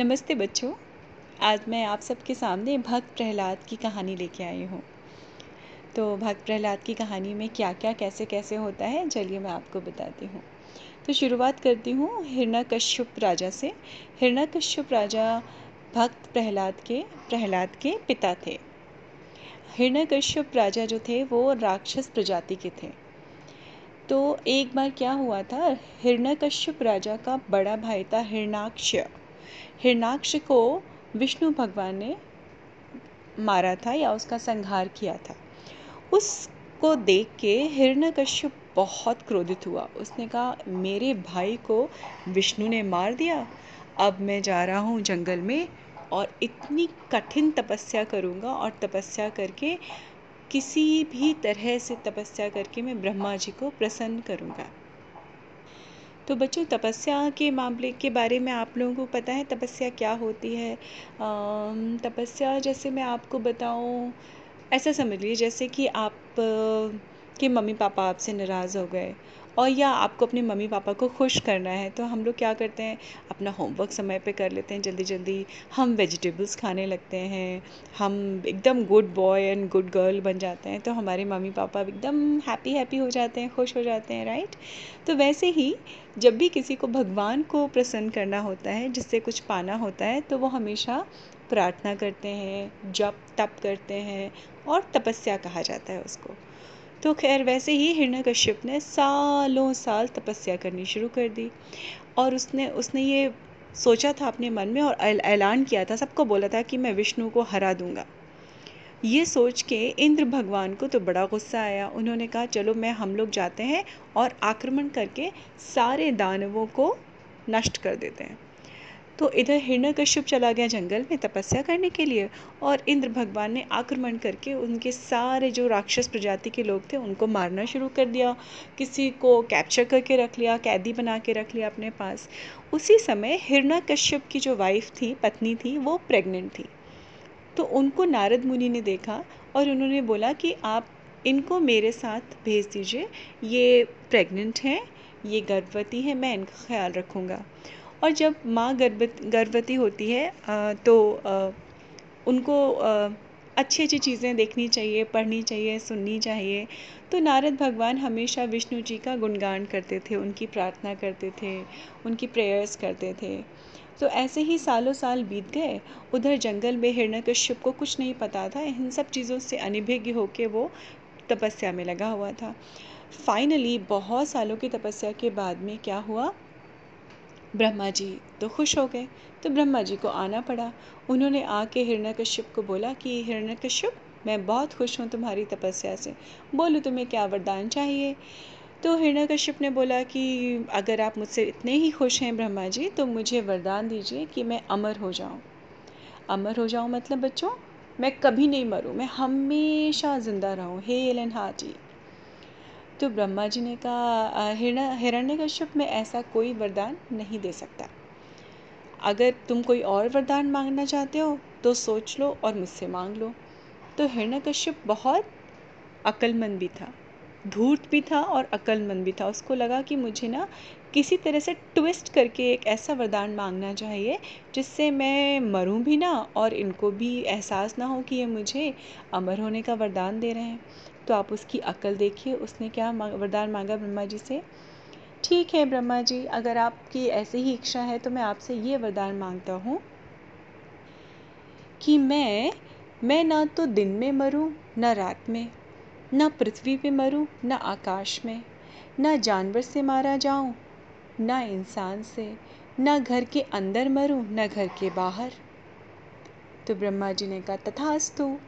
नमस्ते बच्चों। आज मैं आप सबके सामने भक्त प्रहलाद की कहानी लेके आई हूँ। तो भक्त प्रहलाद की कहानी में क्या क्या कैसे कैसे होता है, चलिए मैं आपको बताती हूँ। तो शुरुआत करती हूँ हिरण्यकश्यप राजा से। हिरण्यकश्यप राजा भक्त प्रहलाद के प्रहलाद के पिता थे। हिरण्यकश्यप राजा जो थे, वो राक्षस प्रजाति के थे। तो एक बार क्या हुआ था, हिरण्यकश्यप राजा का बड़ा भाई था हिरणाक्ष हिरणाक्ष को विष्णु भगवान ने मारा था या उसका संहार किया था। उसको देख के हिरण्यकश्यप बहुत क्रोधित हुआ। उसने कहा, मेरे भाई को विष्णु ने मार दिया। अब मैं जा रहा हूँ जंगल में और इतनी कठिन तपस्या करूँगा और तपस्या करके किसी भी तरह से तपस्या करके मैं ब्रह्मा जी को प्रसन्न करूँगा। तो बच्चों, तपस्या के मामले के बारे में आप लोगों को पता है तपस्या क्या होती है? तपस्या जैसे मैं आपको बताऊँ, ऐसा समझ लीजिए जैसे कि आप, के मम्मी पापा आपसे नाराज़ हो गए। और या आपको अपने मम्मी पापा को खुश करना है तो हम लोग क्या करते हैं, अपना होमवर्क समय पे कर लेते हैं जल्दी जल्दी हम वेजिटेबल्स खाने लगते हैं, हम एकदम good boy and good girl बन जाते हैं तो हमारे मम्मी पापा एकदम हैप्पी हैप्पी हो जाते हैं, खुश हो जाते हैं, राइट? तो वैसे ही जब भी किसी को भगवान को प्रसन्न करना होता है, जिससे कुछ पाना होता है तो वो हमेशा प्रार्थना करते हैं, जप, तप करते हैं और तपस्या कहा जाता है उसको। तो खैर, वैसे ही हिरण्यकश्यप ने सालों साल तपस्या करनी शुरू कर दी और उसने उसने ये सोचा था अपने मन में और ऐलान किया था, सबको बोला था कि मैं विष्णु को हरा दूँगा। ये सोच के इंद्र भगवान को तो बड़ा गुस्सा आया। उन्होंने कहा, चलो, मैं, हम लोग जाते हैं और आक्रमण करके सारे दानवों को नष्ट कर देते हैं। तो इधर हिरण्यकश्यप चला गया जंगल में तपस्या करने के लिए और इंद्र भगवान ने आक्रमण करके उनके सारे जो राक्षस प्रजाति के लोग थे, उनको मारना शुरू कर दिया। किसी को कैप्चर करके रख लिया, कैदी बना के रख लिया अपने पास। उसी समय हिरण्यकश्यप की जो वाइफ थी, पत्नी थी, वो प्रेग्नेंट थी। तो उनको नारद मुनि ने देखा और उन्होंने बोला कि आप इनको मेरे साथ भेज दीजिए। ये प्रेग्नेंट हैं, ये गर्भवती है, मैं इनका ख्याल रखूँगा। और जब माँ गर्भवती होती है तो उनको अच्छी अच्छी चीज़ें देखनी चाहिए, पढ़नी चाहिए, सुननी चाहिए। तो नारद भगवान हमेशा विष्णु जी का गुणगान करते थे, उनकी प्रार्थना करते थे, उनकी प्रेयर्स करते थे। तो ऐसे ही सालों साल बीत गए, उधर जंगल में हिरण्यकश्यप को कुछ नहीं पता था, इन सब चीज़ों से अनिभिज्ञ होकर वो तपस्या में लगा हुआ था। फाइनली बहुत सालों की तपस्या के बाद में क्या हुआ? ब्रह्मा जी तो खुश हो गए। तो ब्रह्मा जी को आना पड़ा। उन्होंने आके हिरण्यकश्यप को बोला कि हिरण्यकश्यप मैं बहुत खुश हूँ तुम्हारी तपस्या से। बोलो तुम्हें क्या वरदान चाहिए? तो हिरण्यकश्यप ने बोला कि, अगर आप मुझसे इतने ही खुश हैं ब्रह्मा जी तो मुझे वरदान दीजिए कि मैं अमर हो जाऊँ। अमर हो जाऊँ मतलब बच्चों, मैं कभी नहीं मरूँ, मैं हमेशा ज़िंदा रहूँ। हेल एंड हार्टी तो ब्रह्मा जी ने कहा हिरण्य कश्यप में ऐसा कोई वरदान नहीं दे सकता। अगर तुम कोई और वरदान मांगना चाहते हो तो सोच लो और मुझसे मांग लो। तो हिरण्य कश्यप बहुत अक्लमंद भी था, धूर्त भी था और अक्लमंद भी था। उसको लगा कि मुझे ना किसी तरह से ट्विस्ट करके एक ऐसा वरदान मांगना चाहिए, जिससे मैं मरूं भी ना और इनको भी एहसास ना हो कि ये मुझे अमर होने का वरदान दे रहे हैं। तो आप उसकी अकल देखिए। उसने क्या वरदान मांगा ब्रह्मा जी से? ठीक है ब्रह्मा जी, अगर आपकी ऐसी ही इच्छा है तो मैं आपसे ये वरदान माँगता हूँ कि मैं मैं ना तो दिन में मरूं, ना रात में, ना पृथ्वी पे मरूं, ना आकाश में, ना जानवर से मारा जाऊँ, ना इंसान से, ना घर के अंदर मरूं, ना घर के बाहर। तो ब्रह्मा जी ने कहा, तथास्तु।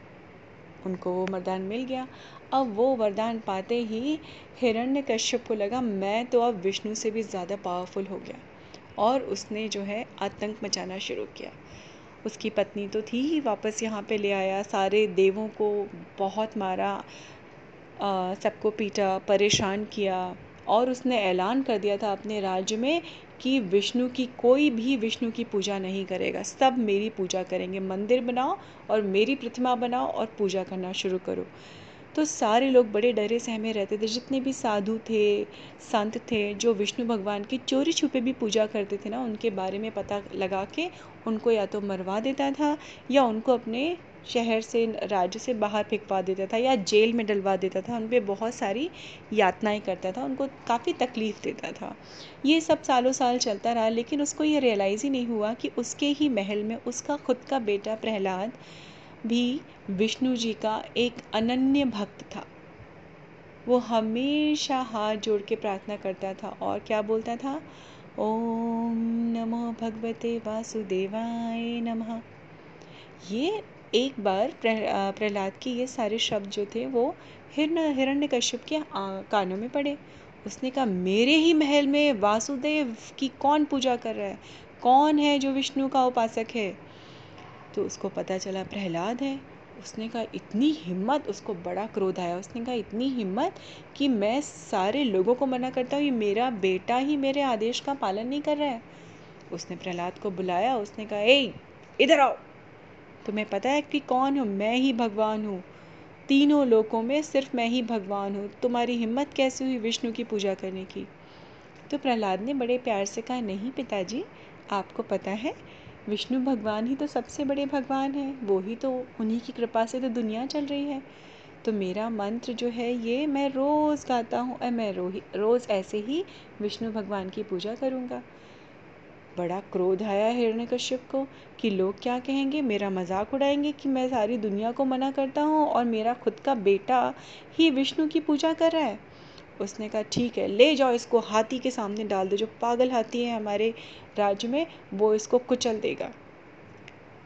उनको वो मरदान मिल गया। अब वो वरदान पाते ही हिरण्य कश्यप को लगा, मैं तो अब विष्णु से भी ज़्यादा पावरफुल हो गया। और उसने जो है आतंक मचाना शुरू किया। उसकी पत्नी तो थी ही वापस यहाँ पे ले आया, सारे देवों को बहुत मारा सबको पीटा, परेशान किया और उसने ऐलान कर दिया था अपने राज्य में कि विष्णु की कोई भी विष्णु की पूजा नहीं करेगा। सब मेरी पूजा करेंगे। मंदिर बनाओ और मेरी प्रतिमा बनाओ और पूजा करना शुरू करो। तो सारे लोग बड़े डरे, सहमे रहते थे। जितने भी साधु थे, संत थे, जो विष्णु भगवान की चोरी छुपे भी पूजा करते थे ना, उनके बारे में पता लगा के उनको या तो मरवा देता था या उनको अपने शहर से, राज्य से बाहर फेंकवा देता था या जेल में डलवा देता था। उन पर बहुत सारी यातनाएँ करता था, उनको काफ़ी तकलीफ़ देता था। ये सब सालों साल चलता रहा, लेकिन उसको ये रियलाइज़ ही नहीं हुआ कि उसके ही महल में उसका खुद का बेटा प्रहलाद भी विष्णु जी का एक अनन्य भक्त था। वो हमेशा हाथ जोड़ के प्रार्थना करता था और क्या बोलता था? ओम नमो भगवते वासुदेवाय नमः। ये एक बार प्रहलाद के ये सारे शब्द जो थे वो हिरण हिरण्य कश्यप के कानों में पड़े। उसने कहा, मेरे ही महल में वासुदेव की कौन पूजा कर रहा है? कौन है जो विष्णु का उपासक है? तो उसको पता चला प्रहलाद है। उसने कहा, इतनी हिम्मत, उसको बड़ा क्रोध आया। उसने कहा, इतनी हिम्मत कि मैं सारे लोगों को मना करता हूँ, ये मेरा बेटा ही मेरे आदेश का पालन नहीं कर रहा है। उसने प्रहलाद को बुलाया। उसने कहा, ए, इधर आओ। तुम्हें पता है कि कौन हूँ? मैं ही भगवान हूँ। तीनों लोकों में सिर्फ़ मैं ही भगवान हूँ। तुम्हारी हिम्मत कैसे हुई विष्णु की पूजा करने की? तो प्रहलाद ने बड़े प्यार से कहा, नहीं पिताजी, आपको पता है विष्णु भगवान ही तो सबसे बड़े भगवान हैं, वो ही तो उन्हीं की कृपा से तो दुनिया चल रही है। तो मेरा मंत्र जो है, ये मैं रोज़ गाता हूँ और मैं रोज़ ऐसे ही विष्णु भगवान की पूजा करूँगा। बड़ा क्रोध आया हिरण्यकश्यप को कि लोग क्या कहेंगे, मेरा मज़ाक उड़ाएँगे कि मैं सारी दुनिया को मना करता हूँ और मेरा खुद का बेटा ही विष्णु की पूजा कर रहा है। उसने कहा, ठीक है, ले जाओ इसको, हाथी के सामने डाल दो, जो पागल हाथी है हमारे राज्य में, वो इसको कुचल देगा।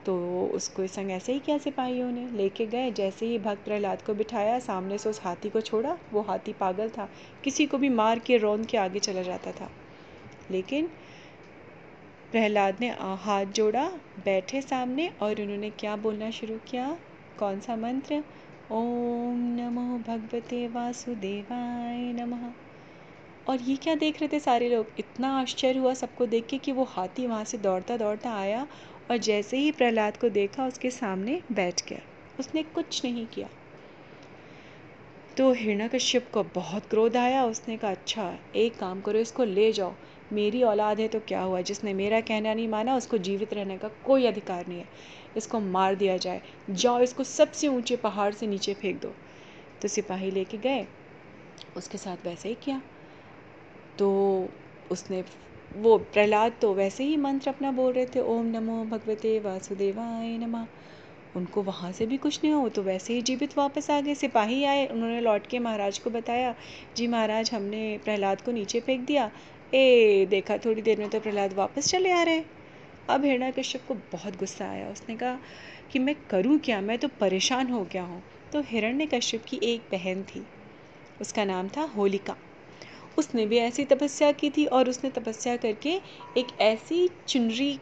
तो उसको इस संग ऐसे ही किया सिपाहियों ने लेके गए, जैसे ही भक्त प्रहलाद को बिठाया, सामने से उस हाथी को छोड़ा, वो हाथी पागल था, किसी को भी मार के रौन के आगे चला जाता था। लेकिन प्रहलाद ने हाथ जोड़ा, बैठे सामने और उन्होंने क्या बोलना शुरू किया? कौन सा मंत्र? ओम नमो भगवते वासुदेवाय नमः। और ये क्या देख रहे थे सारे लोग? इतना आश्चर्य हुआ सबको देख के कि वो हाथी वहाँ से दौड़ता दौड़ता आया और जैसे ही प्रहलाद को देखा, उसके सामने बैठ गया। उसने कुछ नहीं किया। तो हिरण्यकश्यप को बहुत क्रोध आया। उसने कहा अच्छा एक काम करो, इसको ले जाओ। मेरी औलाद है तो क्या हुआ? जिसने मेरा कहना नहीं माना, उसको जीवित रहने का कोई अधिकार नहीं है। इसको मार दिया जाए। जाओ, इसको सबसे ऊँचे पहाड़ से नीचे फेंक दो। तो सिपाही लेके गए। उसके साथ वैसे ही किया। तो उसने वो प्रहलाद तो वैसे ही मंत्र अपना बोल रहे थे, ओम नमो भगवते वासुदेवाय नमः। उनको वहाँ से भी कुछ नहीं हो तो वैसे ही जीवित वापस आ गए। सिपाही आए। उन्होंने लौट के महाराज को बताया, जी महाराज, हमने प्रहलाद को नीचे फेंक दिया। ए, देखा, थोड़ी देर में तो प्रहलाद वापस चले आ रहे अब हिरणा कश्यप को बहुत गुस्सा आया। उसने कहा कि मैं करूँ क्या? मैं तो परेशान हो गया हूँ। तो हिरण्य कश्यप की एक बहन थी। उसका नाम था होलिका। उसने भी ऐसी तपस्या की थी और उसने तपस्या करके एक ऐसी चुनरी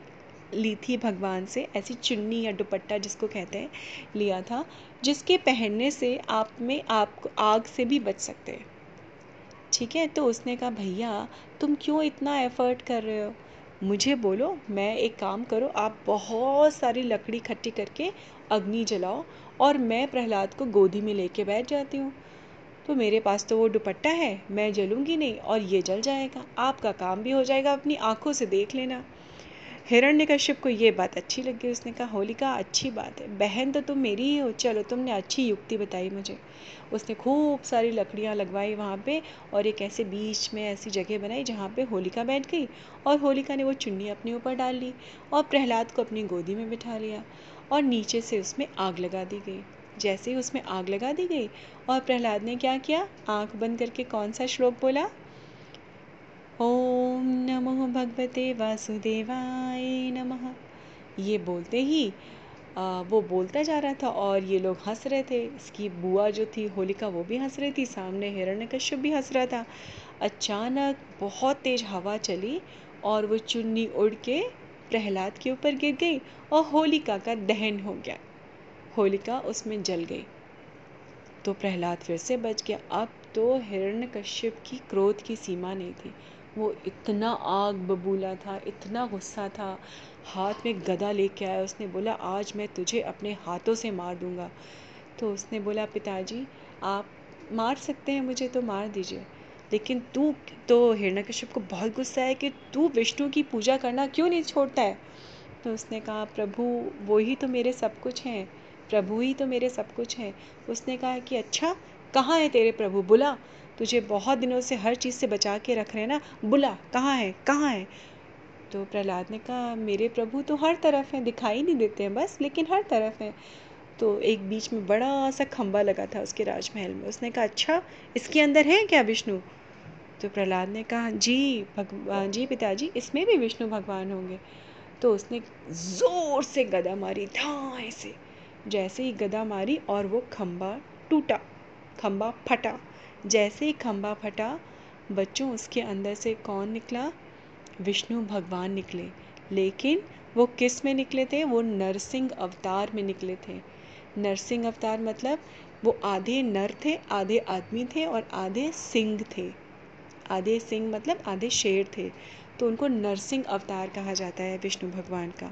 ली थी भगवान से, ऐसी चुन्नी या दुपट्टा जिसको कहते हैं, लिया था, जिसके पहनने से आप में आप आग से भी बच सकते हैं। ठीक है तो उसने कहा, भैया, तुम क्यों इतना एफ़र्ट कर रहे हो? मुझे बोलो, मैं एक काम करो, आप बहुत सारी लकड़ी इकट्ठी करके अग्नि जलाओ और मैं प्रहलाद को गोदी में लेके बैठ जाती हूँ। तो मेरे पास तो वो दुपट्टा है, मैं जलूँगी नहीं और ये जल जाएगा। आपका काम भी हो जाएगा, अपनी आँखों से देख लेना। हिरण्य कश्यप को ये बात अच्छी लगी उसने कहा, होलिका, अच्छी बात है। बहन तो तुम मेरी ही हो। चलो, तुमने अच्छी युक्ति बताई मुझे। उसने खूब सारी लकड़ियाँ लगवाई वहाँ पे और एक ऐसे बीच में ऐसी जगह बनाई जहाँ पे होलिका बैठ गई और होलिका ने वो चुन्नी अपने ऊपर डाल ली और प्रहलाद को अपनी गोदी में बिठा लिया और नीचे से उसमें आग लगा दी गई। जैसे ही उसमें आग लगा दी गई और प्रहलाद ने क्या किया? आँख बंद करके कौन सा श्लोक बोला? ओम नमो भगवते वासुदेवाय नमः। ये बोलते ही आ, वो बोलता जा रहा था और ये लोग हंस रहे थे। इसकी बुआ जो थी होलिका वो भी हंस रही थी। सामने हिरण्यकश्यप भी हंस रहा था। अचानक बहुत तेज हवा चली और वो चुन्नी उड़ के प्रहलाद के ऊपर गिर गई और होलिका का दहन हो गया। होलिका उसमें जल गई। तो प्रहलाद फिर से बच गया। अब तो हिरण्यकश्यप की क्रोध की सीमा नहीं थी। वो इतना आग बबूला था, इतना गुस्सा था। हाथ में गदा लेके आया, उसने बोला, आज मैं तुझे अपने हाथों से मार दूँगा। तो उसने बोला, पिताजी, आप मार सकते हैं मुझे तो मार दीजिए, लेकिन तू तो हिरण्यकश्यप को बहुत गुस्सा है कि तू विष्णु की पूजा करना क्यों नहीं छोड़ता है? तो उसने कहा, प्रभु, वो ही तो मेरे सब कुछ हैं, प्रभु ही तो मेरे सब कुछ हैं। उसने कहा कि अच्छा कहाँ है तेरे प्रभु? बुला तुझे बहुत दिनों से हर चीज़ से बचा के रख रहे हैं ना? बुला, कहाँ है? कहाँ है? तो प्रहलाद ने कहा, मेरे प्रभु तो हर तरफ़ हैं, दिखाई नहीं देते हैं बस, लेकिन हर तरफ़ हैं। तो एक बीच में बड़ा सा खम्बा लगा था उसके राजमहल में। उसने कहा अच्छा इसके अंदर है क्या विष्णु? तो प्रहलाद ने कहा, जी, भगवान, जी पिताजी, इसमें भी विष्णु भगवान होंगे। तो उसने ज़ोर से गदा मारी, धाए से। जैसे ही गदा मारी और वो खम्बा टूटा खम्बा फटा जैसे ही खम्बा फटा, बच्चों उसके अंदर से कौन निकला? विष्णु भगवान निकले। लेकिन वो किसमें निकले थे? वो नरसिंह अवतार में निकले थे। नरसिंह अवतार मतलब वो आधे नर थे, आधे आदमी थे और आधे सिंह थे। आधे सिंह मतलब आधे शेर थे। तो उनको नरसिंह अवतार कहा जाता है विष्णु भगवान का।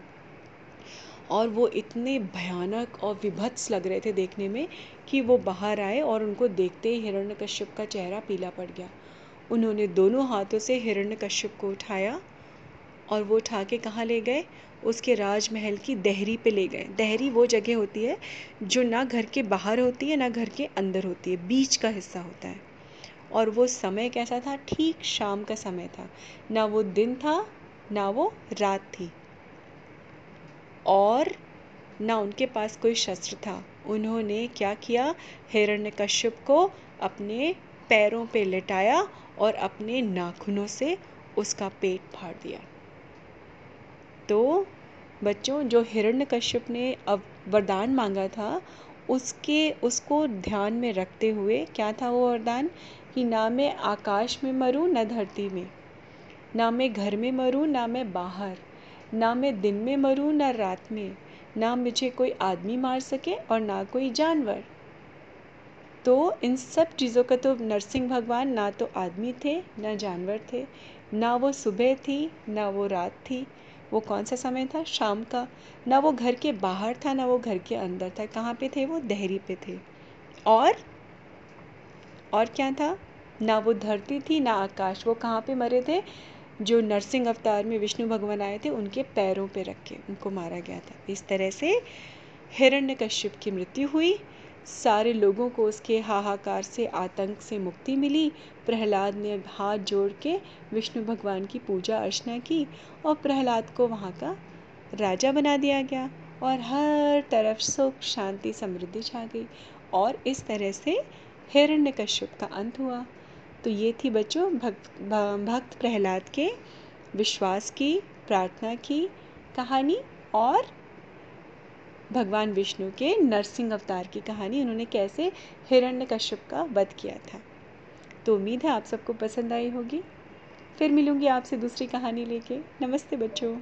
और वो इतने भयानक और विभत्स लग रहे थे देखने में कि वो बाहर आए और उनको देखते ही हिरण्यकश्यप का चेहरा पीला पड़ गया। उन्होंने दोनों हाथों से हिरण्यकश्यप को उठाया और वो उठा के कहाँ ले गए? उसके राजमहल की दहरी पे ले गए। दहरी वो जगह होती है जो ना घर के बाहर होती है, ना घर के अंदर होती है। बीच का हिस्सा होता है। और वो समय कैसा था? ठीक शाम का समय था। ना वो दिन था, ना वो रात थी। और ना उनके पास कोई शस्त्र था। उन्होंने क्या किया? हिरण्यकश्यप को अपने पैरों पे लेटाया और अपने नाखूनों से उसका पेट फाड़ दिया। तो बच्चों, जो हिरण्यकश्यप ने अब वरदान मांगा था, उसके, उसको ध्यान में रखते हुए क्या था वो वरदान? कि ना मैं आकाश में मरूं, ना धरती में। ना मैं घर में मरूं, ना मैं बाहर। ना मैं दिन में मरूं, ना रात में। ना मुझे कोई आदमी मार सके और ना कोई जानवर। तो इन सब चीज़ों का तो नरसिंह भगवान ना तो आदमी थे, ना जानवर थे, ना वो सुबह थी, ना वो रात थी। वो कौन सा समय था? शाम का। ना वो घर के बाहर था, ना वो घर के अंदर था। कहाँ पे थे? वो दहरी पे थे। और? और क्या था? ना वो धरती थी, ना आकाश। वो कहाँ पे मरे थे? जो नरसिंह अवतार में विष्णु भगवान आए थे, उनके पैरों पे रख के उनको मारा गया था। इस तरह से हिरण्यकश्यप की मृत्यु हुई। सारे लोगों को उसके हाहाकार से, आतंक से मुक्ति मिली। प्रहलाद ने हाथ जोड़ के विष्णु भगवान की पूजा अर्चना की और प्रहलाद को वहाँ का राजा बना दिया गया और हर तरफ़ सुख, शांति, समृद्धि छा गई और इस तरह से हिरण्यकश्यप का अंत हुआ। तो ये थी बच्चों भक्त भक्त प्रहलाद के विश्वास की, प्रार्थना की कहानी और भगवान विष्णु के नरसिंह अवतार की कहानी, उन्होंने कैसे हिरण्यकश्यप का वध किया था। तो उम्मीद है आप सबको पसंद आई होगी। फिर मिलूँगी आपसे दूसरी कहानी लेके। नमस्ते बच्चों।